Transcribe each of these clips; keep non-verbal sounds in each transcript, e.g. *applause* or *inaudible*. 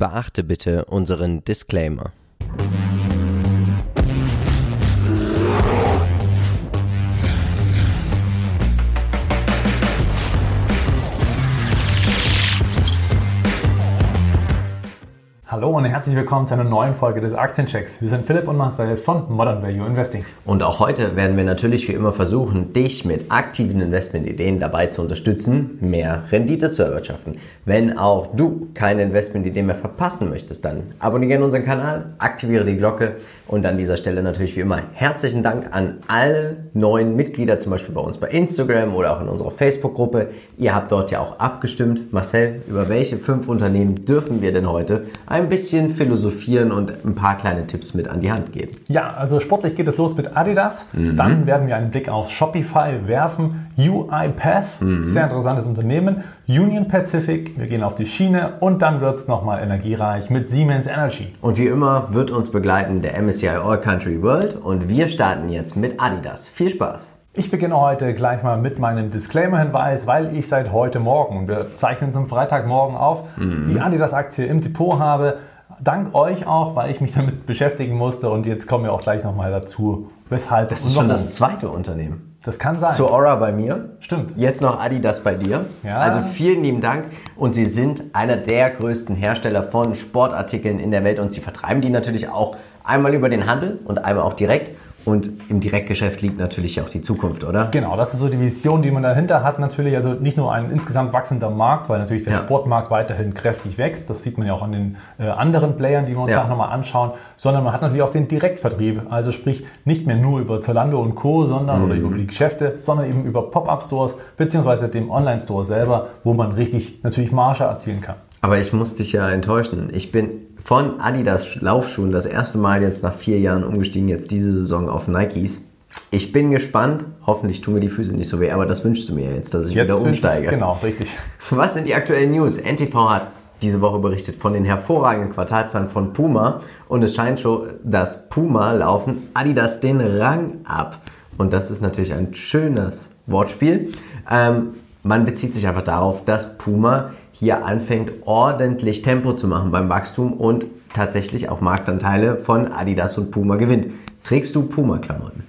Beachte bitte unseren Disclaimer. Hallo und herzlich willkommen zu einer neuen Folge des Aktienchecks. Wir sind Philipp und Marcel von Modern Value Investing. Und auch heute werden wir natürlich wie immer versuchen, dich mit aktiven Investmentideen dabei zu unterstützen, mehr Rendite zu erwirtschaften. Wenn auch du keine Investmentideen mehr verpassen möchtest, dann abonniere unseren Kanal, aktiviere die Glocke und an dieser Stelle natürlich wie immer herzlichen Dank an alle neuen Mitglieder, zum Beispiel bei uns bei Instagram oder auch in unserer Facebook-Gruppe. Ihr habt dort ja auch abgestimmt. Marcel, über welche fünf Unternehmen dürfen wir denn heute ein bisschen philosophieren und ein paar kleine Tipps mit an die Hand geben? Ja, also sportlich geht es los mit Adidas. Mhm. Dann werden wir einen Blick auf Shopify werfen. UiPath, mhm. sehr interessantes Unternehmen. Union Pacific, wir gehen auf die Schiene und dann wird es nochmal energiereich mit Siemens Energy. Und wie immer wird uns begleiten der MSCI All Country World und wir starten jetzt mit Adidas. Viel Spaß! Ich beginne heute gleich mal mit meinem Disclaimer-Hinweis, weil ich seit heute Morgen, wir zeichnen zum Freitagmorgen auf, mhm. die Adidas-Aktie im Depot habe. Dank euch auch, weil ich mich damit *laughs* beschäftigen musste und jetzt kommen wir auch gleich nochmal dazu, weshalb. Das ist schon das zweite Unternehmen. Das kann sein. Zu Aura bei mir. Stimmt. Jetzt noch Adidas bei dir. Ja. Also vielen lieben Dank. Und Sie sind einer der größten Hersteller von Sportartikeln in der Welt und Sie vertreiben die natürlich auch einmal über den Handel und einmal auch direkt. Und im Direktgeschäft liegt natürlich auch die Zukunft, oder? Genau, das ist so die Vision, die man dahinter hat. Natürlich, also nicht nur ein insgesamt wachsender Markt, weil natürlich der ja. Sportmarkt weiterhin kräftig wächst. Das sieht man ja auch an den äh, anderen Playern, die wir uns ja. nochmal anschauen. Sondern man hat natürlich auch den Direktvertrieb. Also sprich, nicht mehr nur über Zalando und Co., sondern mhm. oder über die Geschäfte, sondern eben über Pop-Up-Stores beziehungsweise dem Online-Store selber, wo man richtig natürlich Marge erzielen kann. Aber ich muss dich ja enttäuschen. Ich bin von Adidas Laufschuhen das erste Mal jetzt nach vier Jahren umgestiegen, jetzt diese Saison auf Nikes. Ich bin gespannt. Hoffentlich tun mir die Füße nicht so weh, aber das wünschst du mir jetzt, dass ich jetzt wieder umsteige. Ich, genau, richtig. Was sind die aktuellen News? NTV hat diese Woche berichtet von den hervorragenden Quartalzahlen von Puma und es scheint schon, dass Puma laufen Adidas den Rang ab. Und das ist natürlich ein schönes Wortspiel. Ähm, man bezieht sich einfach darauf, dass Puma hier anfängt, ordentlich Tempo zu machen beim Wachstum und tatsächlich auch Marktanteile von Adidas und Puma gewinnt. Trägst du Puma-Klamotten?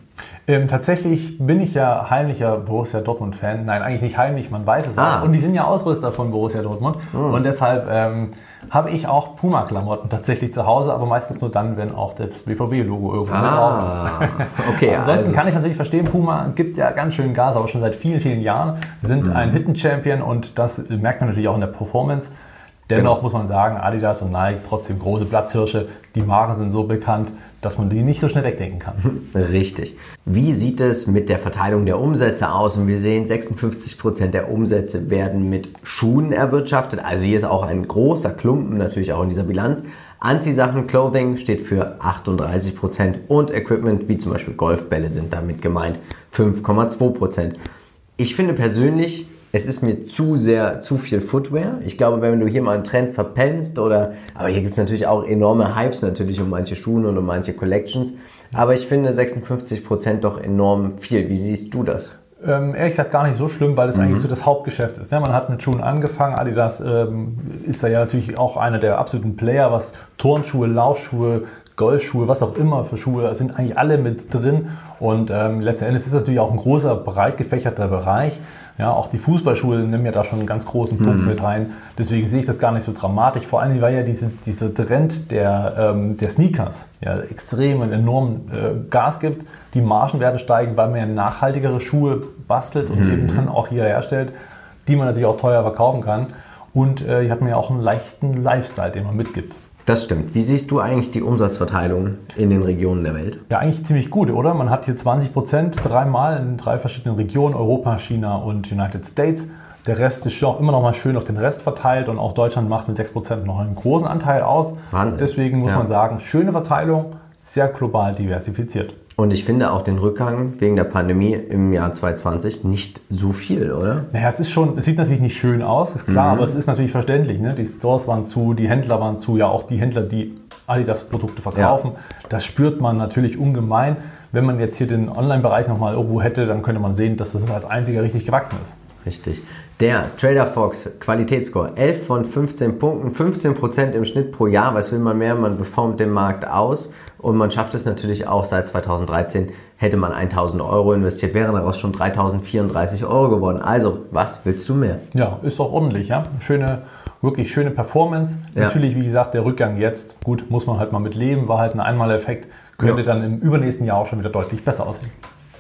Ähm, tatsächlich bin ich ja heimlicher Borussia Dortmund-Fan. Nein, eigentlich nicht heimlich, man weiß es ah. auch. Und die sind ja Ausrüster von Borussia Dortmund. Mhm. Und deshalb ähm, habe ich auch Puma-Klamotten tatsächlich zu Hause, aber meistens nur dann, wenn auch das BVB-Logo irgendwo ah, drauf ist. *laughs* okay, *laughs* Ansonsten also. kann ich natürlich verstehen, Puma gibt ja ganz schön Gas, aber schon seit vielen, vielen Jahren, sind mhm. ein Hidden-Champion und das merkt man natürlich auch in der Performance. Dennoch genau. muss man sagen, Adidas und Nike trotzdem große Platzhirsche. Die Marken sind so bekannt, dass man die nicht so schnell wegdenken kann. *laughs* Richtig. Wie sieht es mit der Verteilung der Umsätze aus? Und wir sehen, 56 Prozent der Umsätze werden mit Schuhen erwirtschaftet. Also hier ist auch ein großer Klumpen natürlich auch in dieser Bilanz. Anziehsachen, Clothing steht für 38 Prozent und Equipment wie zum Beispiel Golfbälle sind damit gemeint 5,2%. Prozent. Ich finde persönlich, es ist mir zu sehr, zu viel Footwear. Ich glaube, wenn du hier mal einen Trend verpennst oder, aber hier gibt es natürlich auch enorme Hypes natürlich um manche Schuhe und um manche Collections. Aber ich finde 56% doch enorm viel. Wie siehst du das? Ähm, ehrlich gesagt gar nicht so schlimm, weil es mhm. eigentlich so das Hauptgeschäft ist. Ja, man hat mit Schuhen angefangen. Adidas ähm, ist da ja natürlich auch einer der absoluten Player, was Turnschuhe, Laufschuhe, Golfschuhe, was auch immer für Schuhe, sind eigentlich alle mit drin. Und ähm, letzten Endes ist das natürlich auch ein großer, breit gefächerter Bereich. Ja, auch die Fußballschuhe nehmen ja da schon einen ganz großen Punkt mhm. mit rein. Deswegen sehe ich das gar nicht so dramatisch. Vor allem, weil ja diese, dieser Trend der, ähm, der Sneakers ja extrem und enorm äh, Gas gibt. Die Margen werden steigen, weil man ja nachhaltigere Schuhe bastelt und mhm. eben dann auch hier herstellt, die man natürlich auch teuer verkaufen kann. Und äh, hier hat man ja auch einen leichten Lifestyle, den man mitgibt. Das stimmt. Wie siehst du eigentlich die Umsatzverteilung in den Regionen der Welt? Ja, eigentlich ziemlich gut, oder? Man hat hier 20 Prozent dreimal in drei verschiedenen Regionen, Europa, China und United States. Der Rest ist auch immer noch mal schön auf den Rest verteilt und auch Deutschland macht mit 6 Prozent noch einen großen Anteil aus. Wahnsinn. Deswegen muss ja. man sagen, schöne Verteilung, sehr global diversifiziert. Und ich finde auch den Rückgang wegen der Pandemie im Jahr 2020 nicht so viel, oder? Naja, es ist schon, es sieht natürlich nicht schön aus, ist klar, mhm. aber es ist natürlich verständlich. Ne? Die Stores waren zu, die Händler waren zu, ja auch die Händler, die Adidas-Produkte verkaufen. Ja. Das spürt man natürlich ungemein. Wenn man jetzt hier den Online-Bereich nochmal irgendwo hätte, dann könnte man sehen, dass das als einziger richtig gewachsen ist. Richtig. Der Trader Fox Qualitätsscore 11 von 15 Punkten, 15% im Schnitt pro Jahr. Was will man mehr? Man performt den Markt aus und man schafft es natürlich auch seit 2013. Hätte man 1000 Euro investiert, wären daraus schon 3034 Euro geworden. Also, was willst du mehr? Ja, ist doch ordentlich, ja. Schöne, wirklich schöne Performance. Ja. Natürlich, wie gesagt, der Rückgang jetzt, gut, muss man halt mal mit leben, war halt ein Einmaleffekt, könnte Ja. dann im übernächsten Jahr auch schon wieder deutlich besser aussehen.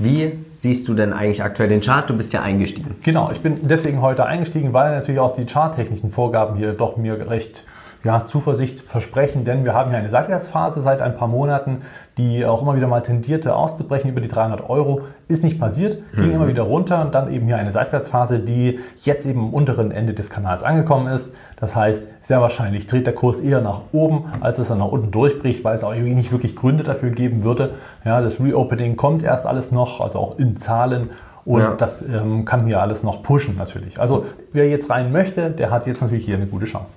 Wie siehst du denn eigentlich aktuell den Chart? Du bist ja eingestiegen. Genau, ich bin deswegen heute eingestiegen, weil natürlich auch die charttechnischen Vorgaben hier doch mir recht ja, Zuversicht versprechen, denn wir haben hier eine Seitwärtsphase seit ein paar Monaten, die auch immer wieder mal tendierte auszubrechen über die 300 Euro. Ist nicht passiert, ging immer wieder runter und dann eben hier eine Seitwärtsphase, die jetzt eben am unteren Ende des Kanals angekommen ist. Das heißt, sehr wahrscheinlich dreht der Kurs eher nach oben, als dass er nach unten durchbricht, weil es auch irgendwie nicht wirklich Gründe dafür geben würde. Ja, das Reopening kommt erst alles noch, also auch in Zahlen. Und Ja. das ähm, kann hier alles noch pushen natürlich. Also wer jetzt rein möchte, der hat jetzt natürlich hier eine gute Chance.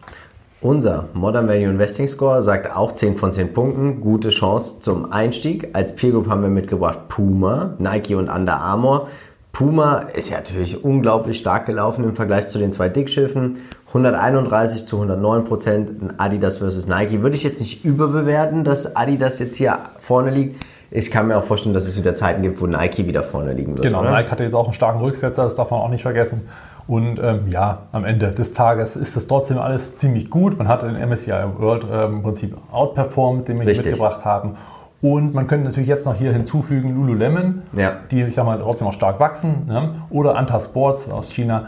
Unser Modern Value Investing Score sagt auch 10 von 10 Punkten. Gute Chance zum Einstieg. Als Peer Group haben wir mitgebracht Puma, Nike und Under Armour. Puma ist ja natürlich unglaublich stark gelaufen im Vergleich zu den zwei Dickschiffen. 131 zu 109 Prozent Adidas versus Nike. Würde ich jetzt nicht überbewerten, dass Adidas jetzt hier vorne liegt. Ich kann mir auch vorstellen, dass es wieder Zeiten gibt, wo Nike wieder vorne liegen wird. Genau, oder? Nike hatte jetzt auch einen starken Rücksetzer, das darf man auch nicht vergessen. Und ähm, ja, am Ende des Tages ist das trotzdem alles ziemlich gut. Man hat den MSCI World ähm, im Prinzip outperformed, den wir hier Richtig. mitgebracht haben. Und man könnte natürlich jetzt noch hier hinzufügen Lululemon, Ja. die ich sag mal, trotzdem auch stark wachsen. Ne? Oder Anta Sports aus China.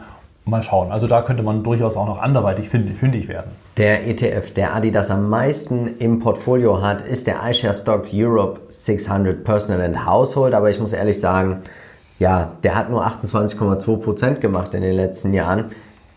Mal schauen. Also da könnte man durchaus auch noch anderweitig fündig, fündig werden. Der ETF, der Adidas am meisten im Portfolio hat, ist der iShares Stock Europe 600 Personal and Household. Aber ich muss ehrlich sagen, ja, der hat nur 28,2% gemacht in den letzten Jahren.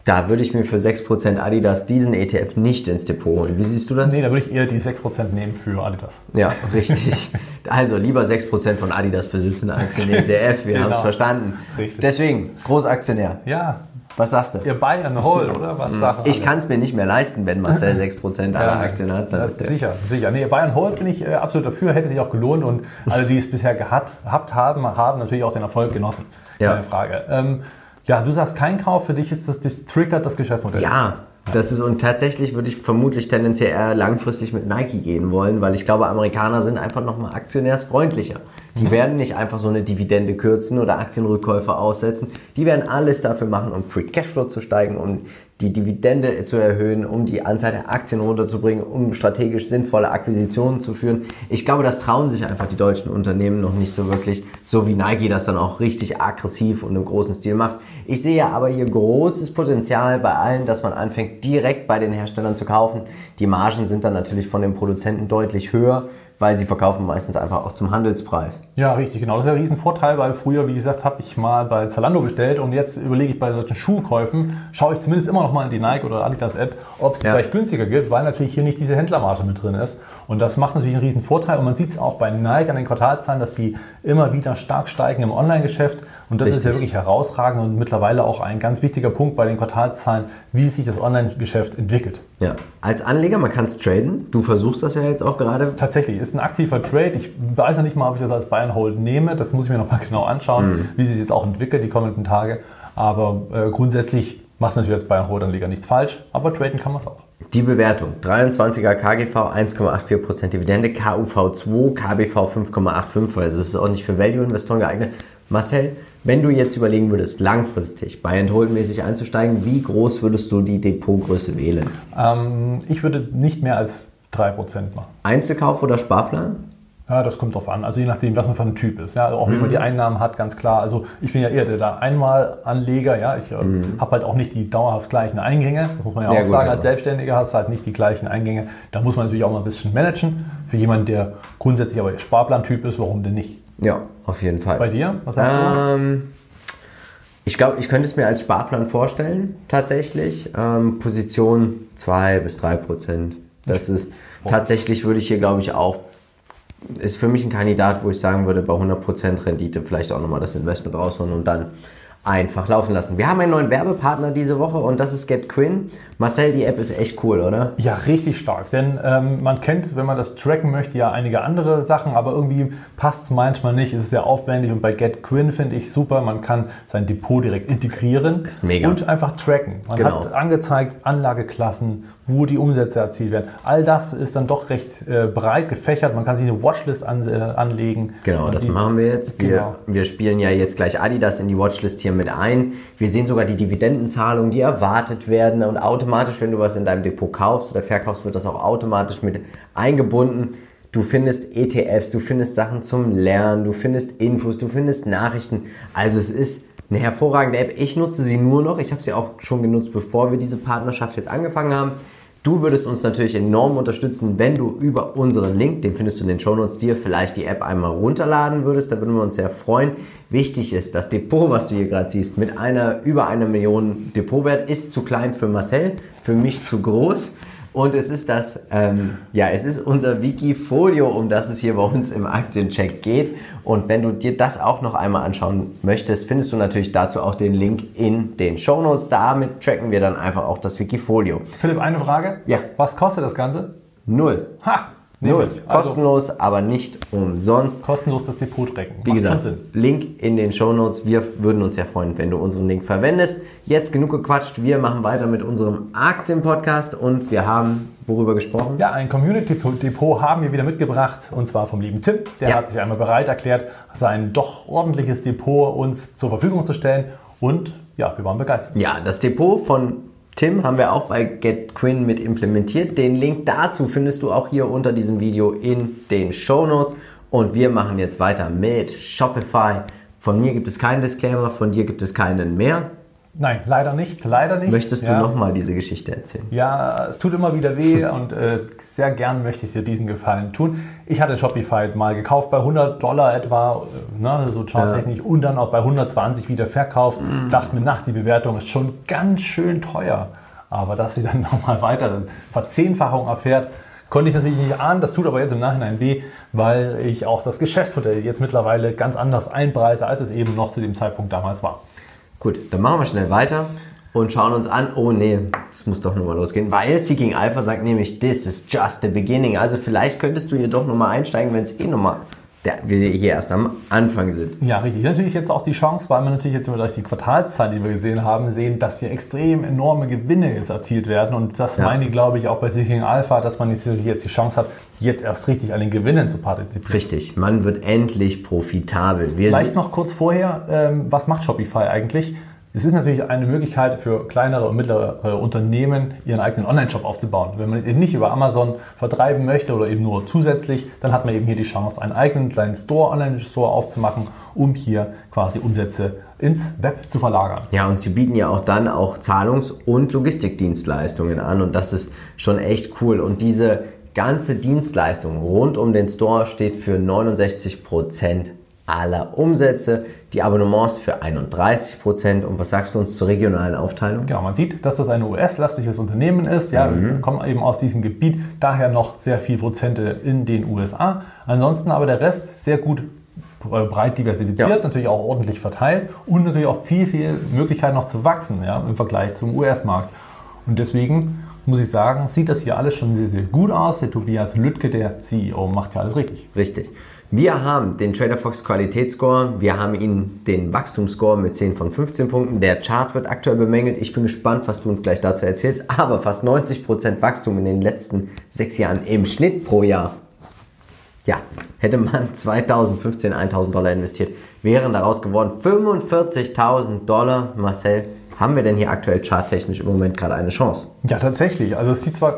Da würde ich mir für 6% Adidas diesen ETF nicht ins Depot holen. Wie siehst du das? Nee, da würde ich eher die 6% nehmen für Adidas. Ja, richtig. Also lieber 6% von Adidas besitzen als den ETF. Wir *laughs* Genau. haben es verstanden. Richtig. Deswegen, Großaktionär. Ja, Was sagst du? ihr Bayern Hold, oder? Was sagen Ich kann es mir nicht mehr leisten, wenn Marcel *laughs* 6% aller Ja, Aktien hat. Der- sicher, sicher. Nee, Bayern Hold bin ich äh, absolut dafür, hätte sich auch gelohnt und alle, die es bisher gehabt habt, haben, haben natürlich auch den Erfolg genossen. Ja. Keine Frage. Ähm, ja, du sagst kein Kauf, für dich ist das, das triggert das Geschäftsmodell. Ja, das ist und tatsächlich würde ich vermutlich tendenziell eher langfristig mit Nike gehen wollen, weil ich glaube, Amerikaner sind einfach nochmal aktionärsfreundlicher. Die werden nicht einfach so eine Dividende kürzen oder Aktienrückkäufe aussetzen. Die werden alles dafür machen, um Free Cashflow zu steigen, um die Dividende zu erhöhen, um die Anzahl der Aktien runterzubringen, um strategisch sinnvolle Akquisitionen zu führen. Ich glaube, das trauen sich einfach die deutschen Unternehmen noch nicht so wirklich, so wie Nike das dann auch richtig aggressiv und im großen Stil macht. Ich sehe aber hier großes Potenzial bei allen, dass man anfängt, direkt bei den Herstellern zu kaufen. Die Margen sind dann natürlich von den Produzenten deutlich höher, weil sie verkaufen meistens einfach auch zum Handelspreis. Ja, richtig, genau. Das ist ja ein Riesenvorteil, weil früher, wie gesagt, habe ich mal bei Zalando bestellt und jetzt überlege ich bei solchen Schuhkäufen, schaue ich zumindest immer noch mal in die Nike oder Adidas App, ob es Ja. vielleicht günstiger gibt, weil natürlich hier nicht diese Händlermarge mit drin ist. Und das macht natürlich einen Riesenvorteil. Und man sieht es auch bei Nike an den Quartalzahlen, dass die immer wieder stark steigen im Online-Geschäft. Und das ist ja Richtig. wirklich herausragend und mittlerweile auch ein ganz wichtiger Punkt bei den Quartalszahlen, wie sich das Online-Geschäft entwickelt. Ja. Als Anleger, man kann es traden. Du versuchst das ja jetzt auch gerade. Tatsächlich, ist ein aktiver Trade. Ich weiß ja nicht mal, ob ich das als Buy and Hold nehme. Das muss ich mir noch mal *laughs* genau anschauen, wie sich jetzt auch entwickelt die kommenden Tage. Aber äh, grundsätzlich macht natürlich als Buy and Hold Anleger nichts falsch. Aber traden kann man es auch. Die Bewertung. 23er KGV 1,84% Dividende, KUV 2, KBV 5,85. Also es ist auch nicht für Value-Investoren geeignet. Marcel, wenn du jetzt überlegen würdest, langfristig Buy and Hold mäßig einzusteigen, wie groß würdest du die Depotgröße wählen? Ähm, ich würde nicht mehr als 3% machen. Einzelkauf oder Sparplan? Ja, das kommt drauf an. Also je nachdem, was man für ein Typ ist. Ja, also auch wie man die Einnahmen hat, ganz klar. Also ich bin ja eher der, der Einmalanleger. Ja, ich äh, habe halt auch nicht die dauerhaft gleichen Eingänge. Das muss man ja, Ja, auch gut, sagen. aber- Als Selbstständiger hast du halt nicht die gleichen Eingänge. Da muss man natürlich auch mal ein bisschen managen. Für jemanden, der grundsätzlich aber Sparplan-Typ ist, warum denn nicht? Ja, auf jeden Fall. Bei dir? Was sagst du? Ähm, ich glaube, ich könnte es mir als Sparplan vorstellen, tatsächlich. Ähm, Position 2 bis 3 Prozent. Das ist tatsächlich, würde ich hier, glaube ich, auch, ist für mich ein Kandidat, wo ich sagen würde, bei 100 Prozent Rendite vielleicht auch nochmal das Investment rausholen und dann einfach laufen lassen. Wir haben einen neuen Werbepartner diese Woche und das ist GetQuinn. Marcel, die App ist echt cool, oder? Ja, richtig stark. Denn ähm, man kennt, wenn man das tracken möchte, ja einige andere Sachen, aber irgendwie passt es manchmal nicht. Es ist sehr aufwendig und bei GetQuinn finde ich super. Man kann sein Depot direkt integrieren ist mega. und einfach tracken. Man Genau. hat angezeigt Anlageklassen, wo die Umsätze erzielt werden. All das ist dann doch recht äh, breit gefächert. Man kann sich eine Watchlist an, äh, anlegen. Genau, das sieht- machen wir jetzt. Wir, Genau. wir spielen ja jetzt gleich Adidas in die Watchlist hier mit ein. Wir sehen sogar die Dividendenzahlungen, die erwartet werden und automatisch, wenn du was in deinem Depot kaufst oder verkaufst, wird das auch automatisch mit eingebunden. Du findest ETFs, du findest Sachen zum Lernen, du findest Infos, du findest Nachrichten. Also es ist eine hervorragende App. Ich nutze sie nur noch. Ich habe sie auch schon genutzt, bevor wir diese Partnerschaft jetzt angefangen haben. Du würdest uns natürlich enorm unterstützen, wenn du über unseren Link, den findest du in den Shownotes, dir vielleicht die App einmal runterladen würdest. Da würden wir uns sehr freuen. Wichtig ist, das Depot, was du hier gerade siehst, mit einer über einer Million Depotwert, ist zu klein für Marcel, für mich zu groß. Und es ist das, ähm, ja, es ist unser Wikifolio, um das es hier bei uns im Aktiencheck geht. Und wenn du dir das auch noch einmal anschauen möchtest, findest du natürlich dazu auch den Link in den Shownotes. Damit tracken wir dann einfach auch das Wikifolio. Philipp, eine Frage. Ja. Was kostet das Ganze? Null. Ha! Null. Also, Kostenlos, aber nicht umsonst. kostenlos das Depot tracken. Wie gesagt. Link in den Shownotes. Wir würden uns sehr freuen, wenn du unseren Link verwendest. Jetzt genug gequatscht. Wir machen weiter mit unserem Aktienpodcast und wir haben worüber gesprochen? Ja, ein Community-Depot haben wir wieder mitgebracht und zwar vom lieben Tim. Der Ja. hat sich einmal bereit erklärt, sein doch ordentliches Depot uns zur Verfügung zu stellen und ja, wir waren begeistert. Ja, das Depot von Tim haben wir auch bei GetQuinn mit implementiert. Den Link dazu findest du auch hier unter diesem Video in den Show Notes. Und wir machen jetzt weiter mit Shopify. Von mir gibt es keinen Disclaimer, von dir gibt es keinen mehr. Nein, leider nicht, leider nicht. Möchtest du ja. nochmal diese Geschichte erzählen? Ja, es tut immer wieder weh *laughs* und äh, sehr gern möchte ich dir diesen Gefallen tun. Ich hatte Shopify mal gekauft bei 100 Dollar etwa, äh, ne, so charttechnisch, und dann auch bei 120 wieder verkauft. Dachte mir, nach die Bewertung ist schon ganz schön teuer. Aber dass sie *laughs* dann nochmal weiter eine Verzehnfachung erfährt, konnte ich natürlich nicht ahnen. Das tut aber jetzt im Nachhinein weh, weil ich auch das Geschäftsmodell jetzt mittlerweile ganz anders einpreise, als es eben noch zu dem Zeitpunkt damals war. Gut, dann machen wir schnell weiter und schauen uns an. Oh nee, es muss doch nochmal losgehen, weil Seeking Alpha sagt nämlich, this is just the beginning. Also vielleicht könntest du hier doch nochmal einsteigen, wenn es eh nochmal, wir hier erst am Anfang sind. Ja, richtig. Natürlich jetzt auch die Chance, weil wir natürlich jetzt über durch die Quartalszahlen, die wir gesehen haben, sehen, dass hier extrem enorme Gewinne jetzt erzielt werden. Und das Ja. meine ich, glaube ich, auch bei Seeking Alpha, dass man jetzt natürlich jetzt die Chance hat, jetzt erst richtig an den Gewinnen zu partizipieren. Richtig, man wird endlich profitabel. Wir Vielleicht noch kurz vorher, ähm, was macht Shopify eigentlich? Es ist natürlich eine Möglichkeit für kleinere und mittlere äh, Unternehmen, ihren eigenen Online-Shop aufzubauen. Wenn man eben nicht über Amazon vertreiben möchte oder eben nur zusätzlich, dann hat man eben hier die Chance, einen eigenen kleinen Store, Online-Store aufzumachen, um hier quasi Umsätze ins Web zu verlagern. Ja, und sie bieten ja auch dann auch Zahlungs- und Logistikdienstleistungen an und das ist schon echt cool. Und diese ganze Dienstleistung rund um den Store steht für 69% aller Umsätze, die Abonnements für 31%. Und was sagst du uns zur regionalen Aufteilung? Genau, man sieht, dass das ein US-lastiges Unternehmen ist. Ja, wir kommen eben aus diesem Gebiet, daher noch sehr viel Prozente in den USA. Ansonsten aber der Rest sehr gut äh, breit diversifiziert, Ja. natürlich auch ordentlich verteilt und natürlich auch viel, viel Möglichkeit noch zu wachsen ja, im Vergleich zum US-Markt. Und deswegen muss ich sagen, sieht das hier alles schon sehr, sehr gut aus. Der Tobias Lüttke, der CEO, macht ja alles richtig. Richtig. Wir haben den TraderFox Qualitätsscore, wir haben ihn den Wachstumsscore mit 10 von 15 Punkten. Der Chart wird aktuell bemängelt. Ich bin gespannt, was du uns gleich dazu erzählst. Aber fast 90% Wachstum in den letzten sechs Jahren im Schnitt pro Jahr. Ja, hätte man *laughs* 2015 1000 Dollar investiert, wären daraus geworden 45.000 Dollar. Marcel, haben wir denn hier aktuell charttechnisch im Moment gerade eine Chance? Ja, tatsächlich. Also es sieht zwar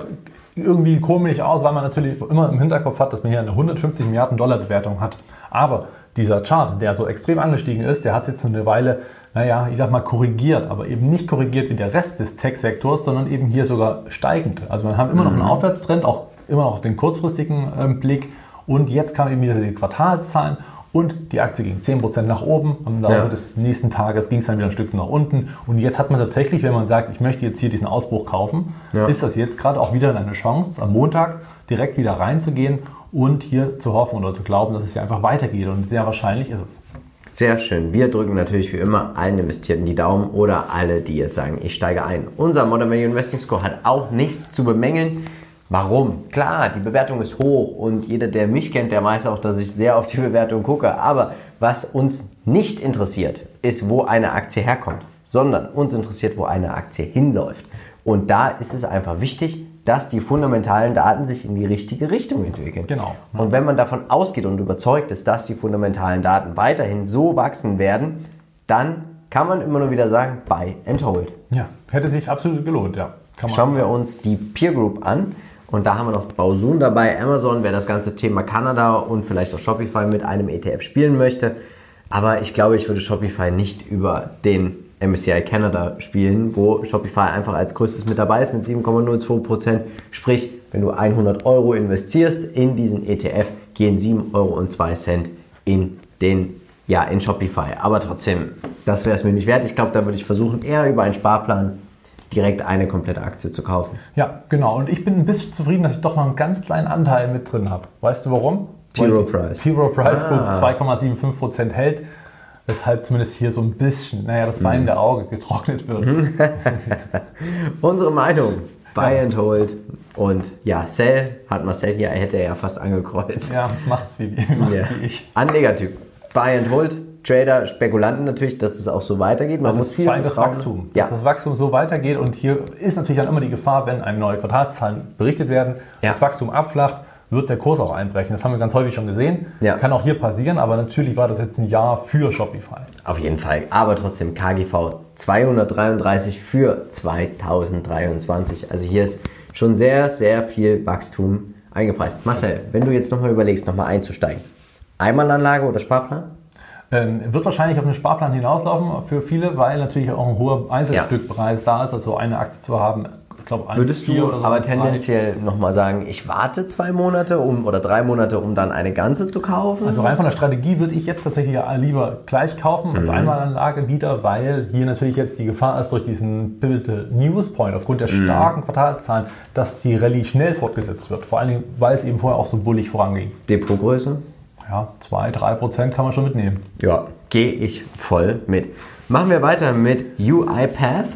irgendwie komisch aus, weil man natürlich immer im Hinterkopf hat, dass man hier eine 150 Milliarden Dollar Bewertung hat. Aber dieser Chart, der so extrem angestiegen ist, der hat jetzt eine Weile, naja, ich sag mal korrigiert, aber eben nicht korrigiert wie der Rest des Tech-Sektors, sondern eben hier sogar steigend. Also wir haben immer noch einen Aufwärtstrend, auch immer noch auf den kurzfristigen ähm, Blick. Und jetzt kamen eben wieder die Quartalszahlen und die Aktie ging 10% nach oben. Am Laufe Ja. des nächsten Tages ging es dann wieder ein Stück nach unten. Und jetzt hat man tatsächlich, wenn man sagt, ich möchte jetzt hier diesen Ausbruch kaufen, Ja. ist das jetzt gerade auch wieder eine Chance, am Montag direkt wieder reinzugehen und hier zu hoffen oder zu glauben, dass es hier einfach weitergeht. Und sehr wahrscheinlich ist es. Sehr schön. Wir drücken natürlich wie immer allen Investierten die Daumen oder alle, die jetzt sagen, ich steige ein. Unser Modern Value Investing Score hat auch nichts zu bemängeln. Warum? Klar, die Bewertung ist hoch und jeder, der mich kennt, der weiß auch, dass ich sehr auf die Bewertung gucke. Aber was uns nicht interessiert, ist, wo eine Aktie herkommt, sondern uns interessiert, wo eine Aktie hinläuft. Und da ist es einfach wichtig, dass die fundamentalen Daten sich in die richtige Richtung entwickeln. Genau. Und wenn man davon ausgeht und überzeugt ist, dass die fundamentalen Daten weiterhin so wachsen werden, dann kann man immer nur wieder sagen, buy and hold. Ja, hätte sich absolut gelohnt, ja. Schauen wir uns die Peer Group an. Und da haben wir noch Bausun dabei, Amazon, wer das ganze Thema Kanada und vielleicht auch Shopify mit einem ETF spielen möchte. Aber ich glaube, ich würde Shopify nicht über den MSCI Canada spielen, wo Shopify einfach als größtes mit dabei ist mit 7,02%. Sprich, wenn du 100 Euro investierst in diesen ETF, gehen 7,02 Euro in den ja, in Shopify. Aber trotzdem, das wäre es mir nicht wert. Ich glaube, da würde ich versuchen, eher über einen Sparplan direkt eine komplette Aktie zu kaufen. Ja, genau. Und ich bin ein bisschen zufrieden, dass ich doch noch einen ganz kleinen Anteil mit drin habe. Weißt du warum? Zero Price. Zero Price ah. 2,75% hält. Weshalb zumindest hier so ein bisschen, naja, das weinende Auge getrocknet wird. *laughs* Unsere Meinung. Buy ja. and hold. Und ja, Sell hat Marcel hier, hätte er ja fast angekreuzt. Ja, macht's wie, *laughs* macht's ja. wie ich. Anlegertyp. Buy and hold Trader, Spekulanten natürlich, dass es auch so weitergeht. Man das muss viel vor allem das Wachstum. Ja. Dass das Wachstum so weitergeht und hier ist natürlich dann immer die Gefahr, wenn eine neue Quartalszahlen berichtet werden, ja. das Wachstum abflacht, wird der Kurs auch einbrechen. Das haben wir ganz häufig schon gesehen. Ja. Kann auch hier passieren, aber natürlich war das jetzt ein Jahr für Shopify. Auf jeden Fall. Aber trotzdem KGV 233 für 2023. Also hier ist schon sehr, sehr viel Wachstum eingepreist. Marcel, wenn du jetzt nochmal überlegst, nochmal einzusteigen. Einmalanlage oder Sparplan? Ähm, wird wahrscheinlich auf einen Sparplan hinauslaufen für viele, weil natürlich auch ein hoher Einzelstückpreis ja. da ist. Also eine Aktie zu haben, ich glaube, Würdest du so aber tendenziell nochmal sagen, ich warte zwei Monate um, oder drei Monate, um dann eine ganze zu kaufen? Also rein von der Strategie würde ich jetzt tatsächlich lieber gleich kaufen mit mhm. Einmalanlage wieder, weil hier natürlich jetzt die Gefahr ist durch diesen Pivotal News Point aufgrund der mhm. starken mhm. Quartalszahlen, dass die Rallye schnell fortgesetzt wird. Vor allen Dingen, weil es eben vorher auch so bullig voranging. Depotgröße? Ja, 2, 3 Prozent kann man schon mitnehmen. Ja, gehe ich voll mit. Machen wir weiter mit UiPath.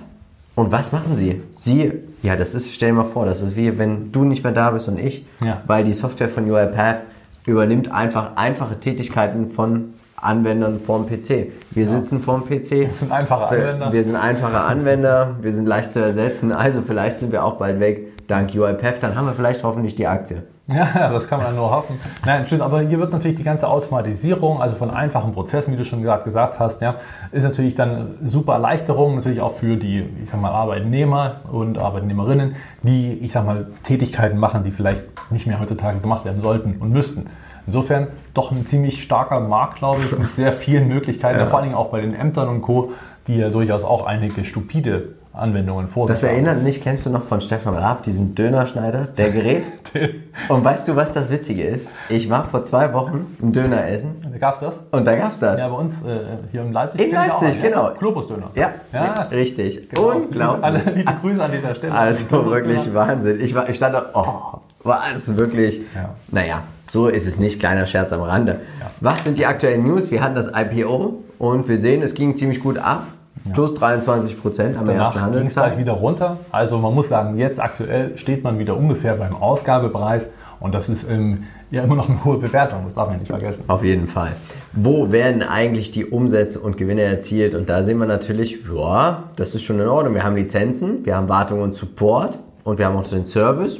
Und was machen sie? Sie, ja, das ist, stell dir mal vor, das ist wie wenn du nicht mehr da bist und ich, ja. weil die Software von UiPath übernimmt einfach einfache Tätigkeiten von Anwendern vorm PC. Wir ja. sitzen vorm PC. Wir sind einfache Anwender. Wir sind einfache Anwender, wir sind leicht zu ersetzen, also vielleicht sind wir auch bald weg dank UiPath, dann haben wir vielleicht hoffentlich die Aktie. Ja, *laughs* das kann man nur hoffen. Nein, stimmt, aber hier wird natürlich die ganze Automatisierung, also von einfachen Prozessen, wie du schon gerade gesagt hast, ja, ist natürlich dann super Erleichterung, natürlich auch für die, ich sag mal, Arbeitnehmer und Arbeitnehmerinnen, die, ich sag mal, Tätigkeiten machen, die vielleicht nicht mehr heutzutage gemacht werden sollten und müssten. Insofern doch ein ziemlich starker Markt, glaube ich, mit sehr vielen Möglichkeiten, ja. vor allen Dingen auch bei den Ämtern und Co., die ja durchaus auch einige stupide Anwendungen vor. Das erinnert mich, kennst du noch von Stefan Raab, diesem Dönerschneider, der Gerät? *laughs* und weißt du, was das Witzige ist? Ich war vor zwei Wochen im Döner essen. Da gab's das? Und da gab's das. Ja, bei uns äh, hier in Leipzig. In Leipzig, genau. Ja? Globusdöner. Ja, ja, richtig. Genau. Unglaublich. Alle liebe Grüße an dieser Stelle. Also wirklich Wahnsinn. Ich, war, ich stand da, oh, was, wirklich? Ja. Naja, so ist es nicht. Kleiner Scherz am Rande. Ja. Was sind die aktuellen News? Wir hatten das IPO und wir sehen, es ging ziemlich gut ab. Plus 23 Prozent am Danach ersten Handelstag. gleich wieder runter. Also man muss sagen, jetzt aktuell steht man wieder ungefähr beim Ausgabepreis und das ist ähm, ja immer noch eine hohe Bewertung, das darf man nicht vergessen. Auf jeden Fall. Wo werden eigentlich die Umsätze und Gewinne erzielt? Und da sehen wir natürlich, ja, das ist schon in Ordnung. Wir haben Lizenzen, wir haben Wartung und Support und wir haben auch den Service.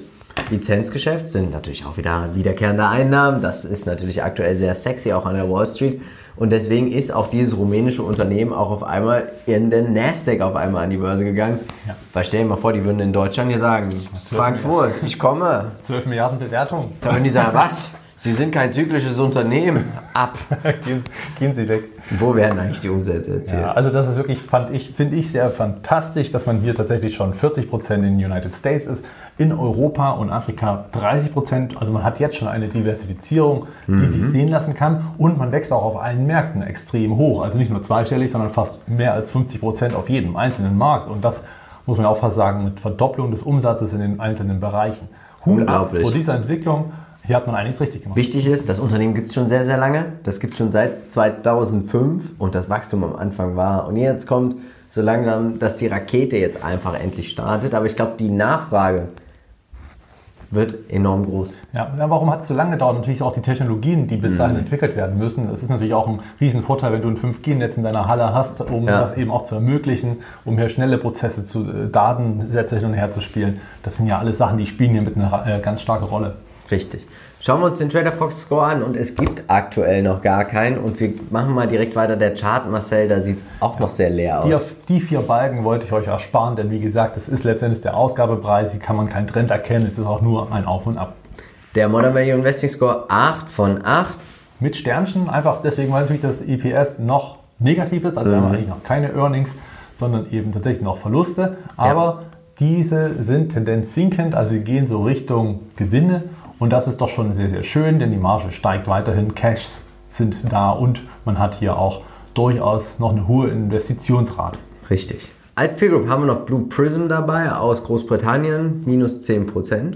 Lizenzgeschäft sind natürlich auch wieder wiederkehrende Einnahmen. Das ist natürlich aktuell sehr sexy, auch an der Wall Street. Und deswegen ist auch dieses rumänische Unternehmen auch auf einmal in den Nasdaq auf einmal an die Börse gegangen. Ja. Weil stell dir mal vor, die würden in Deutschland hier sagen, Frankfurt, ich komme. 12 Milliarden Bewertung. Da würden die sagen, was? Sie sind kein zyklisches Unternehmen. Ab. *laughs* gehen, gehen, Sie weg. Wo werden eigentlich die Umsätze erzielt? Ja, also das ist wirklich, fand ich, finde ich sehr fantastisch, dass man hier tatsächlich schon 40 Prozent in den United States ist, in Europa und Afrika 30 Prozent. Also man hat jetzt schon eine Diversifizierung, die mhm. sich sehen lassen kann und man wächst auch auf allen Märkten extrem hoch. Also nicht nur zweistellig, sondern fast mehr als 50 Prozent auf jedem einzelnen Markt. Und das muss man auch fast sagen, mit Verdopplung des Umsatzes in den einzelnen Bereichen. Hut ab vor dieser Entwicklung Hier hat man einiges richtig gemacht. Wichtig ist, das Unternehmen gibt es schon sehr, sehr lange. Das gibt es schon seit 2005 und das Wachstum am Anfang war. Und jetzt kommt so langsam, dass die Rakete jetzt einfach endlich startet. Aber ich glaube, die Nachfrage wird enorm groß. Ja, warum hat es so lange gedauert? Natürlich auch die Technologien, die bis dahin mhm. entwickelt werden müssen. Das ist natürlich auch ein Riesenvorteil, wenn du ein 5G-Netz in deiner Halle hast, um ja. das eben auch zu ermöglichen, um hier schnelle Prozesse zu äh, Datensätze hin und her zu spielen. Das sind ja alles Sachen, die spielen hier mit einer äh, ganz starke Rolle. Richtig. Schauen wir uns den Trader Fox Score an und es gibt aktuell noch gar keinen. Und wir machen mal direkt weiter. Der Chart, Marcel, da sieht es auch noch sehr leer aus. Die, die vier Balken wollte ich euch ersparen, denn wie gesagt, das ist letztendlich der Ausgabepreis. Hier kann man keinen Trend erkennen. Es ist auch nur ein Auf und Ab. Der Modern Value Investing Score 8 von 8. Mit Sternchen, einfach deswegen, weil natürlich das EPS noch negativ ist. Also mhm. wir haben mhm. eigentlich noch keine Earnings, sondern eben tatsächlich noch Verluste. Aber ja. diese sind Tendenz sinkend, also sie gehen so Richtung Gewinne. Und das ist doch schon sehr, sehr schön, denn die Marge steigt weiterhin, Cashs sind da und man hat hier auch durchaus noch eine hohe Investitionsrate. Richtig. Als Peer Group haben wir noch Blue Prism dabei aus Großbritannien, minus 10%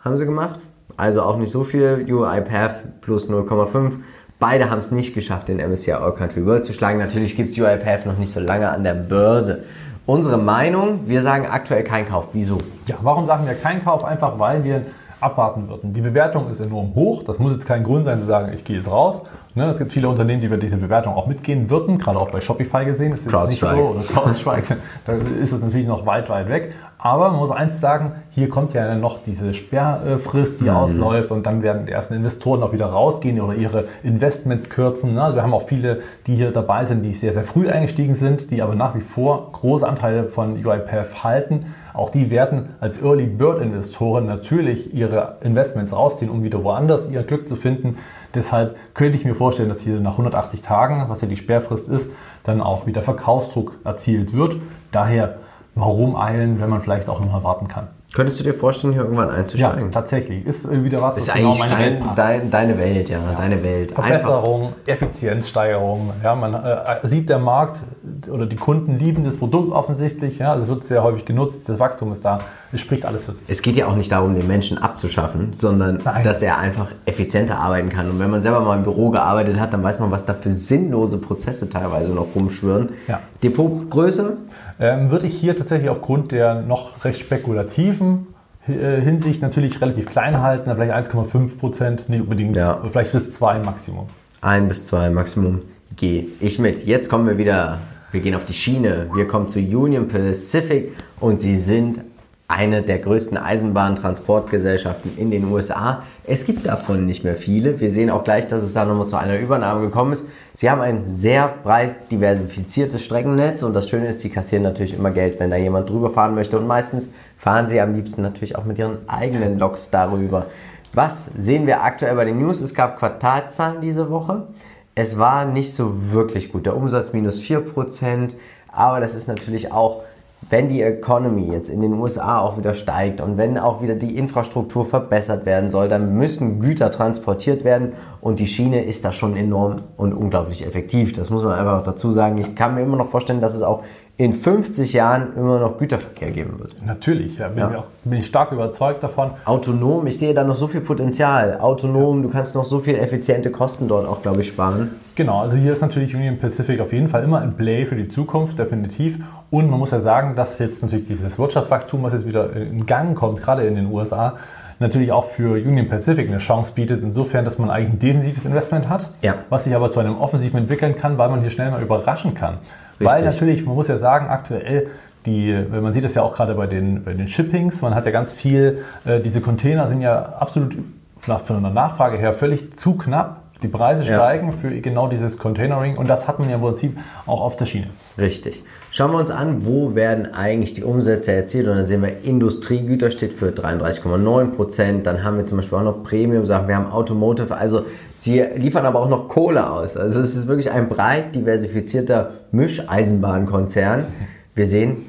haben sie gemacht. Also auch nicht so viel. UiPath plus 0,5. Beide haben es nicht geschafft, den MSCI All Country World zu schlagen. Natürlich gibt es UiPath noch nicht so lange an der Börse. Unsere Meinung, wir sagen aktuell kein Kauf. Wieso? Ja, warum sagen wir kein Kauf? Einfach weil wir abwarten würden. Die Bewertung ist enorm hoch. Das muss jetzt kein Grund sein zu sagen, ich gehe jetzt raus. Ne, es gibt viele Unternehmen, die über diese Bewertung auch mitgehen würden, gerade auch bei Shopify gesehen. Das ist jetzt nicht so. Oder CrowdStrike, *laughs* da ist es natürlich noch weit, weit weg. Aber man muss eins sagen, hier kommt ja noch diese Sperrfrist, die mhm. ausläuft und dann werden die ersten Investoren auch wieder rausgehen oder ihre Investments kürzen. Ne? Wir haben auch viele, die hier dabei sind, die sehr, sehr früh eingestiegen sind, die aber nach wie vor große Anteile von UiPath halten. Auch die werden als Early Bird Investoren natürlich ihre Investments rausziehen, um wieder woanders ihr Glück zu finden. Deshalb könnte ich mir vorstellen, dass hier nach 180 Tagen, was ja die Sperrfrist ist, dann auch wieder Verkaufsdruck erzielt wird. Daher warum eilen, wenn man vielleicht auch noch mal warten kann. Könntest du dir vorstellen, hier irgendwann einzusteigen? Ja, tatsächlich. Ist äh, wieder was, was ist genau meine dein, Welt dein, deine Welt, ja, ja, deine Welt. Verbesserung, Einfach. Effizienzsteigerung. Ja, man äh, sieht der Markt oder die Kunden lieben das Produkt offensichtlich. Ja, es wird sehr häufig genutzt, das Wachstum ist da. Es spricht alles für sich. Es geht ja auch nicht darum, den Menschen abzuschaffen, sondern Nein. dass er einfach effizienter arbeiten kann. Und wenn man selber mal im Büro gearbeitet hat, dann weiß man, was da für sinnlose Prozesse teilweise noch rumschwirren. Ja. Depotgröße? Ähm, würde ich hier tatsächlich aufgrund der noch recht spekulativen äh, Hinsicht natürlich relativ klein halten, vielleicht 1,5 Prozent, nicht unbedingt, ja. vielleicht bis 2 Maximum. 1 bis 2 Maximum gehe ich mit. Jetzt kommen wir wieder, wir gehen auf die Schiene. Wir kommen zu Union Pacific und sie sind eine der größten Eisenbahntransportgesellschaften in den USA. Es gibt davon nicht mehr viele. Wir sehen auch gleich, dass es da nochmal zu einer Übernahme gekommen ist. Sie haben ein sehr breit diversifiziertes Streckennetz und das Schöne ist, sie kassieren natürlich immer Geld, wenn da jemand drüber fahren möchte und meistens fahren sie am liebsten natürlich auch mit ihren eigenen Loks darüber. Was sehen wir aktuell bei den News? Es gab Quartalszahlen diese Woche. Es war nicht so wirklich gut. Der Umsatz minus 4%, aber das ist natürlich auch wenn die Economy jetzt in den USA auch wieder steigt und wenn auch wieder die Infrastruktur verbessert werden soll, dann müssen Güter transportiert werden und die Schiene ist da schon enorm und unglaublich effektiv. Das muss man einfach dazu sagen. Ich kann mir immer noch vorstellen, dass es auch in 50 Jahren immer noch Güterverkehr geben wird. Natürlich, ja, bin, ja. Auch, bin, ich stark überzeugt davon. Autonom, ich sehe da noch so viel Potenzial. Autonom, ja. du kannst noch so viel effiziente Kosten dort auch, glaube ich, sparen. Genau, also hier ist natürlich Union Pacific auf jeden Fall immer ein Play für die Zukunft, definitiv. Und man muss ja sagen, dass jetzt natürlich dieses Wirtschaftswachstum, was jetzt wieder in Gang kommt, gerade in den USA, natürlich auch für Union Pacific eine Chance bietet, insofern, dass man eigentlich ein defensives Investment hat, ja. was sich aber zu einem offensiven entwickeln kann, weil man hier schnell mal überraschen kann. Richtig. Weil natürlich, man muss ja sagen, aktuell die, man sieht es ja auch gerade bei den, bei den Shippings, man hat ja ganz viel, äh, diese Container sind ja absolut von der Nachfrage her völlig zu knapp. Die Preise ja. steigen für genau dieses Containering und das hat man ja im Prinzip auch auf der Schiene. Richtig. Schauen wir uns an, wo werden eigentlich die Umsätze erzielt und da sehen wir, Industriegüter steht für 33,9 Prozent, dann haben wir zum Beispiel auch noch Premium-Sachen, wir haben Automotive, also sie liefern aber auch noch Kohle aus. Also es ist wirklich ein breit diversifizierter Mischeisenbahnkonzern. Wir sehen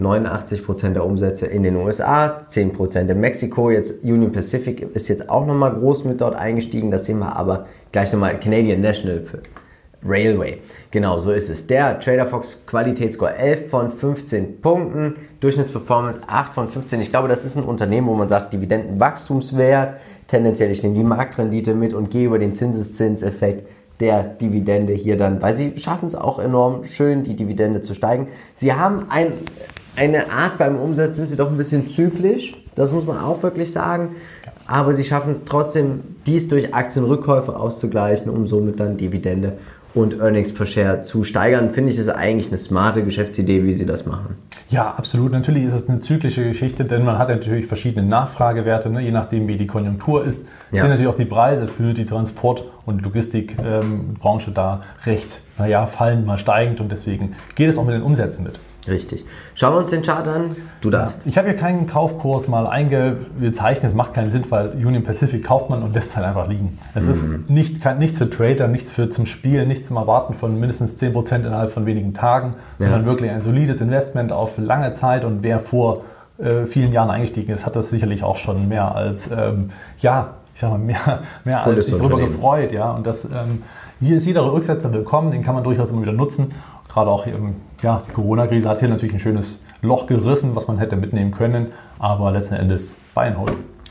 89 Prozent der Umsätze in den USA, 10 Prozent in Mexiko. Jetzt Union Pacific ist jetzt auch nochmal groß mit dort eingestiegen. Das sehen wir aber gleich nochmal Canadian National Railway. Genau, so ist es. Der Trader Fox Qualitätsscore 11 von 15 Punkten, Durchschnittsperformance 8 von 15. Ich glaube, das ist ein Unternehmen, wo man sagt, Dividendenwachstumswert, tendenziell, ich nehme die Marktrendite mit und gehe über den Zinseszinseffekt der Dividende hier dann, weil sie schaffen es auch enorm schön, die Dividende zu steigen. Sie haben ein, eine Art beim Umsetzen, sind sie doch ein bisschen zyklisch, das muss man auch wirklich sagen. Aber sie schaffen es trotzdem, dies durch Aktienrückkäufe auszugleichen, um somit dann Dividende und Earnings per Share zu steigern, finde ich es eigentlich eine smarte Geschäftsidee, wie sie das machen. Ja, absolut. Natürlich ist es eine zyklische Geschichte, denn man hat natürlich verschiedene Nachfragewerte, ne? je nachdem wie die Konjunktur ist, ja. sind natürlich auch die Preise für die Transport- und Logistikbranche ähm, da recht, naja, fallen mal steigend und deswegen geht es auch mit den Umsätzen mit. Richtig. Schauen wir uns den Chart an. Du darfst. Ich habe hier keinen Kaufkurs mal eingezeichnet. Es macht keinen Sinn, weil Union Pacific kauft man und lässt es halt einfach liegen. Es mhm. ist nicht, kein, nichts für Trader, nichts für zum Spielen, nichts zum Erwarten von mindestens 10% innerhalb von wenigen Tagen, ja. sondern wirklich ein solides Investment auf lange Zeit. Und wer vor äh, vielen Jahren eingestiegen ist, hat das sicherlich auch schon mehr als, ähm, ja, ich sag mal, mehr, mehr als sich darüber gefreut. Ja. Und das, ähm, hier ist jeder Rücksetzer willkommen, den kann man durchaus immer wieder nutzen. Gerade auch ja, die Corona-Krise hat hier natürlich ein schönes Loch gerissen, was man hätte mitnehmen können, aber letzten Endes Buy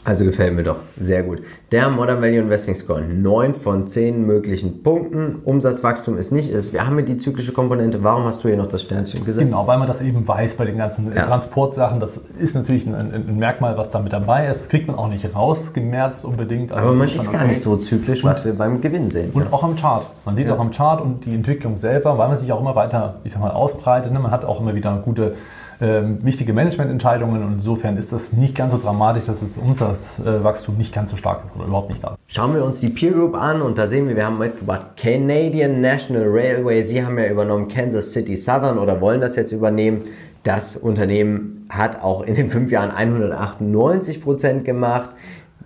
also gefällt mir doch sehr gut. Der Modern Value Investing Score, 9 von 10 möglichen Punkten. Umsatzwachstum ist nicht, wir haben hier die zyklische Komponente. Warum hast du hier noch das Sternchen gesehen? Genau, weil man das eben weiß bei den ganzen ja. Transportsachen. Das ist natürlich ein, ein, Merkmal, was da mit dabei ist. Das kriegt man auch nicht rausgemerzt unbedingt. Also Aber man ist, ist gar okay. nicht so zyklisch, was und, wir beim Gewinn sehen. Und ja. auch am Chart. Man sieht ja. auch am Chart und die Entwicklung selber, weil man sich auch immer weiter, ich sag mal, ausbreitet. Ne? Man hat auch immer wieder gute ähm, wichtige Managemententscheidungen und insofern ist das nicht ganz so dramatisch, dass das Umsatzwachstum nicht ganz so stark ist oder überhaupt nicht da. Schauen wir uns die Peer Group an und da sehen wir, wir haben mitgebracht Canadian National Railway. Sie haben ja übernommen Kansas City Southern oder wollen das jetzt übernehmen. Das Unternehmen hat auch in den fünf Jahren 198 Prozent gemacht.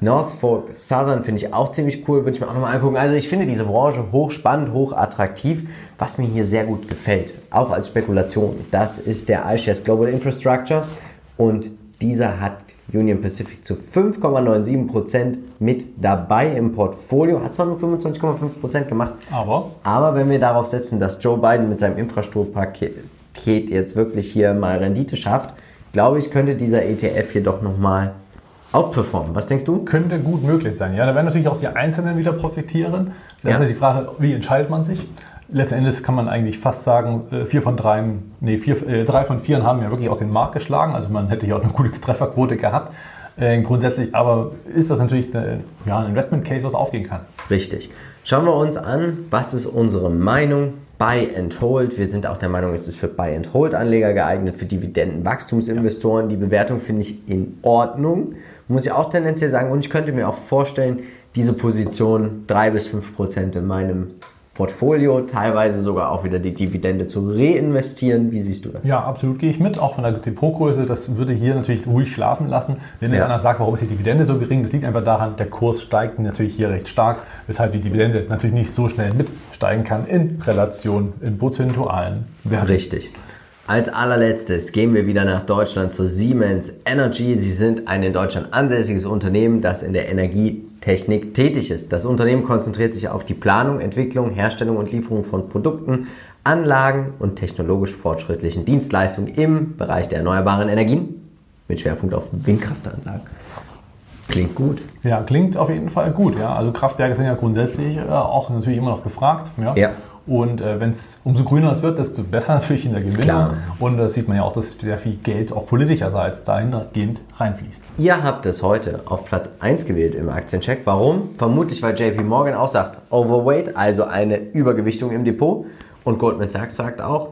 Norfolk Southern finde ich auch ziemlich cool, würde ich mir auch nochmal angucken. Also ich finde diese Branche hochspannend, hochattraktiv, was mir hier sehr gut gefällt, auch als Spekulation. Das ist der iShares Global Infrastructure und dieser hat Union Pacific zu 5,97% mit dabei im Portfolio. Hat zwar nur 25,5% gemacht, aber? aber wenn wir darauf setzen, dass Joe Biden mit seinem Infrastrukturpaket jetzt wirklich hier mal Rendite schafft, glaube ich, könnte dieser ETF hier doch nochmal outperformen. Was denkst du? Könnte gut möglich sein. Ja, da werden natürlich auch die Einzelnen wieder profitieren. Da ja. ist ja die Frage, wie entscheidet man sich? Letzten Endes kann man eigentlich fast sagen, äh, vier von drei, nee, vier, äh, drei von vier haben ja wirklich auch den Markt geschlagen. Also man hätte hier auch eine gute Trefferquote gehabt. Äh, grundsätzlich aber ist das natürlich eine, ja, ein Investment Case, was aufgehen kann. Richtig. Schauen wir uns an, was ist unsere Meinung? Buy and Hold. Wir sind auch der Meinung, es ist für Buy and Hold Anleger geeignet, für Dividendenwachstumsinvestoren. Die Bewertung finde ich in Ordnung muss ich auch tendenziell sagen. Und ich könnte mir auch vorstellen, diese Position 3 bis 5 Prozent in meinem Portfolio, teilweise sogar auch wieder die Dividende zu reinvestieren. Wie siehst du das? Ja, absolut gehe ich mit. Auch von der Depotgröße, das würde hier natürlich ruhig schlafen lassen. Wenn ja. einer sagt, warum ist die Dividende so gering, das liegt einfach daran, der Kurs steigt natürlich hier recht stark, weshalb die Dividende natürlich nicht so schnell mitsteigen kann in Relation, in prozentualen Werten. Richtig. Als allerletztes gehen wir wieder nach Deutschland zu Siemens Energy. Sie sind ein in Deutschland ansässiges Unternehmen, das in der Energietechnik tätig ist. Das Unternehmen konzentriert sich auf die Planung, Entwicklung, Herstellung und Lieferung von Produkten, Anlagen und technologisch fortschrittlichen Dienstleistungen im Bereich der erneuerbaren Energien mit Schwerpunkt auf Windkraftanlagen. Klingt gut. Ja, klingt auf jeden Fall gut. Ja. Also Kraftwerke sind ja grundsätzlich äh, auch natürlich immer noch gefragt. Ja. ja. Und äh, wenn es umso grüner es wird, desto besser *laughs* natürlich in der Gewinnung. Klar. Und da sieht man ja auch, dass sehr viel Geld auch politischerseits dahingehend reinfließt. Ihr habt es heute auf Platz 1 gewählt im Aktiencheck. Warum? Vermutlich, weil JP Morgan auch sagt, Overweight, also eine Übergewichtung im Depot. Und Goldman Sachs sagt auch,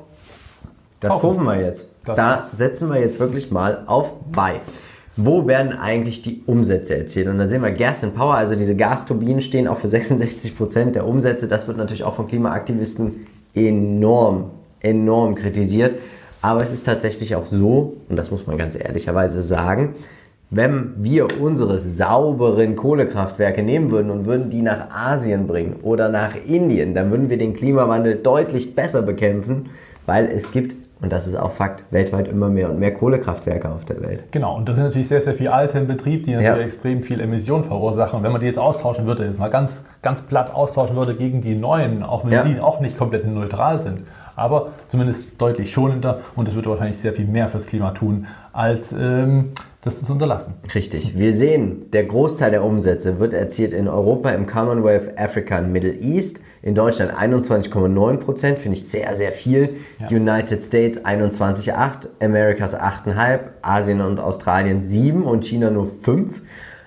das kaufen wir jetzt. Das da setzen wir jetzt wirklich mal auf Buy wo werden eigentlich die Umsätze erzielt? Und da sehen wir Gas and Power, also diese Gasturbinen stehen auch für 66 Prozent der Umsätze. Das wird natürlich auch von Klimaaktivisten enorm, enorm kritisiert. Aber es ist tatsächlich auch so, und das muss man ganz ehrlicherweise sagen, wenn wir unsere sauberen Kohlekraftwerke nehmen würden und würden die nach Asien bringen oder nach Indien, dann würden wir den Klimawandel deutlich besser bekämpfen, weil es gibt und das ist auch Fakt, weltweit immer mehr und mehr Kohlekraftwerke auf der Welt. Genau, und das sind natürlich sehr, sehr viele alte im Betrieb, die natürlich ja. extrem viel Emissionen verursachen. Und wenn man die jetzt austauschen würde, jetzt mal ganz, ganz platt austauschen würde gegen die neuen, auch wenn ja. sie auch nicht komplett neutral sind, aber zumindest deutlich schonender und es wird wahrscheinlich sehr viel mehr fürs Klima tun, als ähm, das zu unterlassen. Richtig. Wir sehen, der Großteil der Umsätze wird erzielt in Europa, im Commonwealth, Africa und Middle East. In Deutschland 21,9 Prozent, finde ich sehr, sehr viel. Ja. United States 21,8, Americas 8,5, Asien und Australien 7 und China nur 5.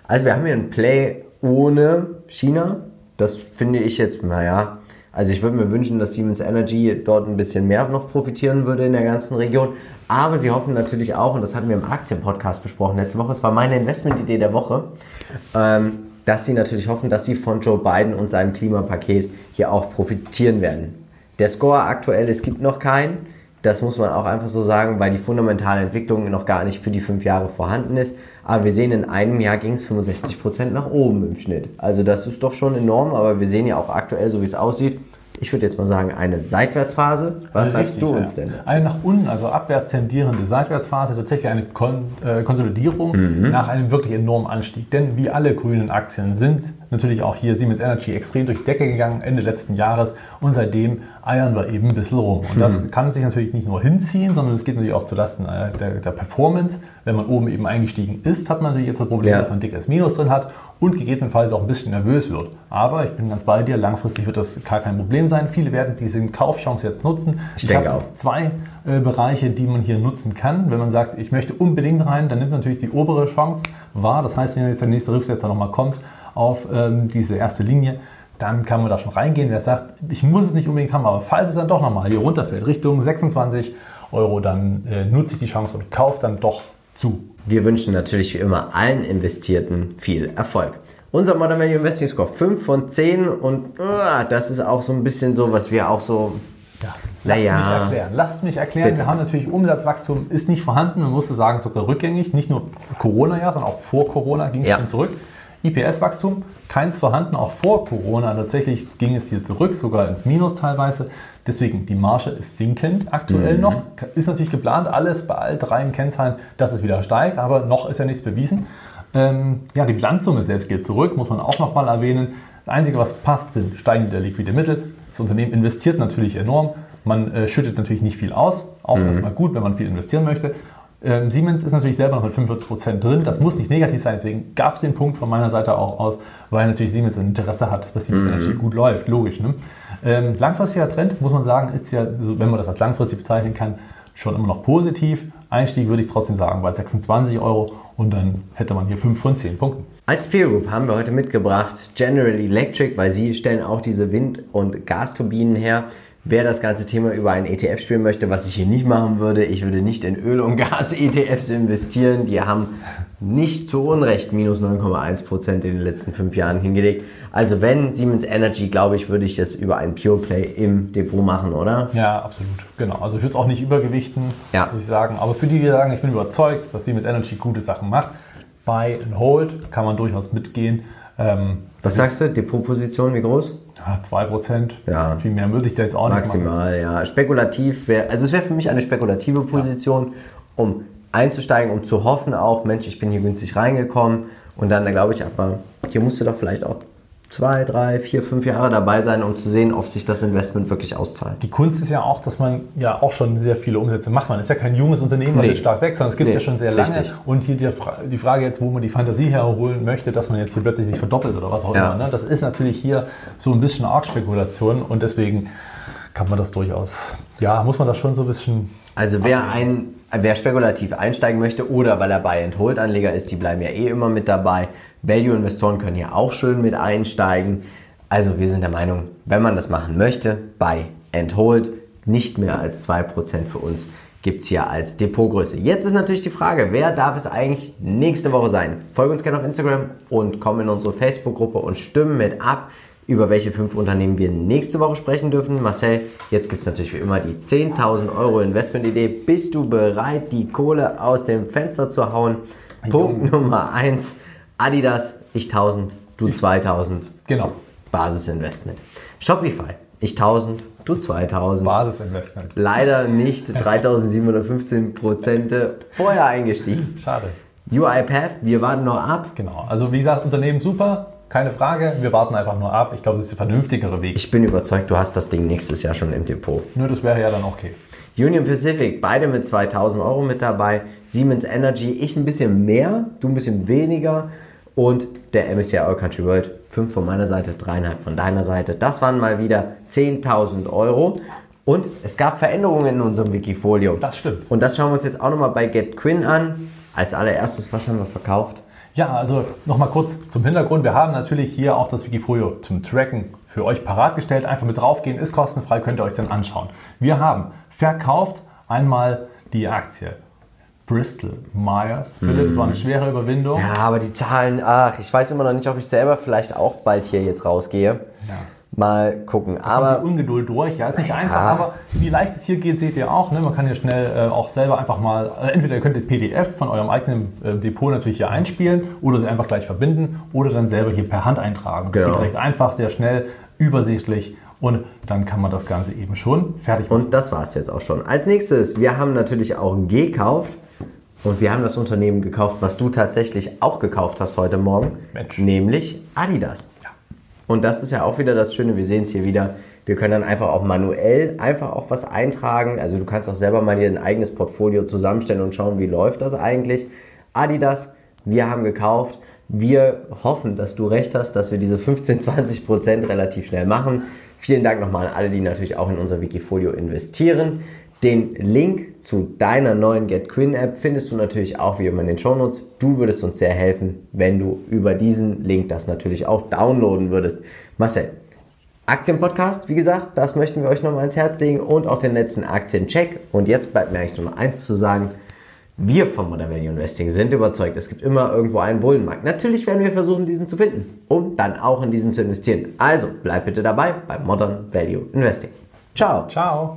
Also wir haben hier ein Play ohne China. Das finde ich jetzt, naja, also ich würde mir wünschen, dass Siemens Energy dort ein bisschen mehr noch profitieren würde in der ganzen Region. Aber sie hoffen natürlich auch, und das hatten wir im Aktienpodcast besprochen letzte Woche, es war meine Investmentidee der Woche, ähm, dass sie natürlich hoffen, dass sie von Joe Biden und seinem Klimapaket hier auch profitieren werden. Der Score aktuell, es gibt noch keinen. Das muss man auch einfach so sagen, weil die fundamentale Entwicklung noch gar nicht für die fünf Jahre vorhanden ist. Aber wir sehen, in einem Jahr ging es 65% nach oben im Schnitt. Also das ist doch schon enorm, aber wir sehen ja auch aktuell, so wie es aussieht, ich würde jetzt mal sagen, eine Seitwärtsphase. Was Richtig, sagst du uns denn? Dazu? Eine nach unten, also abwärts tendierende Seitwärtsphase, tatsächlich eine Kon äh, Konsolidierung mhm. nach einem wirklich enormen Anstieg. Denn wie alle grünen Aktien sind natürlich auch hier Siemens Energy extrem durch die Decke gegangen Ende letzten Jahres und seitdem eiern wir eben ein bisschen rum. Und das mhm. kann sich natürlich nicht nur hinziehen, sondern es geht natürlich auch zulasten äh, der, der, Performance. Wenn man oben eben eingestiegen ist, hat man natürlich jetzt das Problem, ja. dass man ein dickes Minus drin hat und gegebenenfalls auch ein bisschen nervös wird. Aber ich bin ganz bei dir, langfristig wird das gar kein Problem sein. Viele werden diese Kaufchance jetzt nutzen. Ich, ich habe auch. zwei äh, Bereiche, die man hier nutzen kann. Wenn man sagt, ich möchte unbedingt rein, dann nimmt man natürlich die obere Chance wahr. Das heißt, wenn jetzt der nächste Rücksetzer nochmal kommt auf ähm, diese erste Linie, dann kann man da schon reingehen. Wer sagt, ich muss es nicht unbedingt haben, aber falls es dann doch nochmal hier runterfällt, Richtung 26 Euro, dann äh, nutze ich die Chance und kaufe dann doch zu. Wir wünschen natürlich wie immer allen Investierten viel Erfolg. Unser Modern Value Investing Score 5 von 10 und uh, das ist auch so ein bisschen so, was wir auch so. Ja, lasst mich erklären. Lasst mich erklären. Bitte. Wir haben natürlich Umsatzwachstum ist nicht vorhanden. Man musste sagen, sogar rückgängig. Nicht nur Corona-Jahr, sondern auch vor Corona ging es ja. schon zurück. IPS-Wachstum, keins vorhanden, auch vor Corona. Tatsächlich ging es hier zurück, sogar ins Minus teilweise. Deswegen, die Marge ist sinkend aktuell mhm. noch. Ist natürlich geplant, alles bei all drei Kennzahlen, dass es wieder steigt, aber noch ist ja nichts bewiesen. Ähm, ja, die Bilanzsumme selbst geht zurück, muss man auch nochmal erwähnen. Das Einzige, was passt, sind steigende liquide Mittel. Das Unternehmen investiert natürlich enorm. Man äh, schüttet natürlich nicht viel aus. Auch mhm. erstmal gut, wenn man viel investieren möchte. Ähm, Siemens ist natürlich selber noch mit 45 Prozent drin. Das muss nicht negativ sein, deswegen gab es den Punkt von meiner Seite auch aus, weil natürlich Siemens ein Interesse hat, dass Siemens mhm. Energy gut läuft, logisch. Ne? Ähm, langfristiger Trend, muss man sagen, ist ja, wenn man das als langfristig bezeichnen kann, schon immer noch positiv. Einstieg würde ich trotzdem sagen bei 26 Euro und dann hätte man hier 5 von 10 Punkten. Als Peer Group haben wir heute mitgebracht General Electric, weil sie stellen auch diese Wind- und Gasturbinen her. Wer das ganze Thema über einen ETF spielen möchte, was ich hier nicht machen würde, ich würde nicht in Öl- und Gas-ETFs *laughs* investieren. Die haben nicht zu Unrecht minus 9,1% in den letzten fünf Jahren hingelegt. Also wenn Siemens Energy, glaube ich, würde ich das über ein Pure Play im Depot machen, oder? Ja, absolut. Genau. Also ich würde es auch nicht übergewichten, ja. würde ich sagen. Aber für die, die sagen, ich bin überzeugt, dass Siemens Energy gute Sachen macht, Buy and Hold kann man durchaus mitgehen. Ähm, Was sagst du? Depotposition, wie groß? Ja, 2%. Ja. Viel mehr würde ich da jetzt auch Maximal, nicht Maximal, ja. Spekulativ wäre, also es wäre für mich eine spekulative Position, ja. um einzusteigen, um zu hoffen auch, Mensch, ich bin hier günstig reingekommen und dann, da glaube ich aber, hier musst du doch vielleicht auch zwei, drei, vier, fünf Jahre dabei sein, um zu sehen, ob sich das Investment wirklich auszahlt. Die Kunst ist ja auch, dass man ja auch schon sehr viele Umsätze macht. Man ist ja kein junges Unternehmen, was nee. jetzt stark wächst, sondern es gibt nee. ja schon sehr lange. Richtig. Und hier die, die, Frage jetzt, wo man die Fantasie herholen möchte, dass man jetzt hier plötzlich sich verdoppelt oder was auch ja. immer. Ne? Das ist natürlich hier so ein bisschen Arc-Spekulation und deswegen kann man das durchaus, ja, muss man das schon so ein bisschen... Also wer ein wer spekulativ einsteigen möchte oder weil er Buy-and-Hold-Anleger ist, die bleiben ja eh immer mit dabei. Value-Investoren können hier auch schön mit einsteigen. Also wir sind der Meinung, wenn man das machen möchte, Buy and Hold, nicht mehr als 2% für uns gibt es hier als Depotgröße. Jetzt ist natürlich die Frage, wer darf es eigentlich nächste Woche sein? Folge uns gerne auf Instagram und komm in unsere Facebook-Gruppe und stimmen mit ab, über welche fünf Unternehmen wir nächste Woche sprechen dürfen. Marcel, jetzt gibt es natürlich wie immer die 10.000 Euro Investmentidee. Bist du bereit, die Kohle aus dem Fenster zu hauen? Punkt Nummer 1, Adidas, ich 1000, du 2000. Genau. Basisinvestment. Shopify, ich 1000, du 2000. Basisinvestment. Leider nicht 3715 Prozente vorher eingestiegen. Schade. UiPath, wir warten noch ab. Genau. Also wie gesagt, Unternehmen super, keine Frage. Wir warten einfach nur ab. Ich glaube, das ist der vernünftigere Weg. Ich bin überzeugt, du hast das Ding nächstes Jahr schon im Depot. Nur das wäre ja dann okay. Union Pacific, beide mit 2000 Euro mit dabei. Siemens Energy, ich ein bisschen mehr, du ein bisschen weniger. Und der MSCI All Country World, 5 von meiner Seite, 3,5 von deiner Seite. Das waren mal wieder 10.000 Euro. Und es gab Veränderungen in unserem Wikifolio. Das stimmt. Und das schauen wir uns jetzt auch nochmal bei GetQuinn an. Als allererstes, was haben wir verkauft? Ja, also nochmal kurz zum Hintergrund. Wir haben natürlich hier auch das Wikifolio zum Tracken für euch parat gestellt. Einfach mit draufgehen, ist kostenfrei, könnt ihr euch dann anschauen. Wir haben verkauft einmal die Aktie Bristol Myers. Philipp, es war eine schwere Überwindung. Ja, aber die Zahlen, ach, ich weiß immer noch nicht, ob ich selber vielleicht auch bald hier jetzt rausgehe. Ja. Mal gucken. Aber die Ungeduld durch, ja, ist nicht einfach, aber wie leicht es hier geht, seht ihr auch. Ne? Man kann hier schnell äh, auch selber einfach mal, äh, entweder ihr könnt den PDF von eurem eigenen äh, Depot natürlich hier einspielen oder sie einfach gleich verbinden oder dann selber hier per Hand eintragen. Das Genau. geht recht einfach, sehr schnell, übersichtlich und dann kann man das Ganze eben schon fertig machen. Und das war es jetzt auch schon. Als nächstes, wir haben natürlich auch gekauft. Und wir haben das Unternehmen gekauft, was du tatsächlich auch gekauft hast heute Morgen. Mensch. Nämlich Adidas. Und das ist ja auch wieder das Schöne, wir sehen es hier wieder. Wir können dann einfach auch manuell einfach auch was eintragen. Also du kannst auch selber mal dir ein eigenes Portfolio zusammenstellen und schauen, wie läuft das eigentlich. Adidas, wir haben gekauft. Wir hoffen, dass du recht hast, dass wir diese 15, 20 Prozent relativ schnell machen. Vielen Dank nochmal an alle, die natürlich auch in unser Wikifolio investieren. Den Link zu deiner neuen GetQuinn App findest du natürlich auch wie immer in den Shownotes. Du würdest uns sehr helfen, wenn du über diesen Link das natürlich auch downloaden würdest. Marcel, Aktienpodcast, wie gesagt, das möchten wir euch nochmal ans Herz legen und auch den letzten Aktiencheck. Und jetzt bleibt mir eigentlich nur noch eins zu sagen. Wir vom Modern Value Investing sind überzeugt, es gibt immer irgendwo einen Bullenmarkt. Natürlich werden wir versuchen, diesen zu finden, um dann auch in diesen zu investieren. Also bleib bitte dabei beim Modern Value Investing. Ciao. Ciao.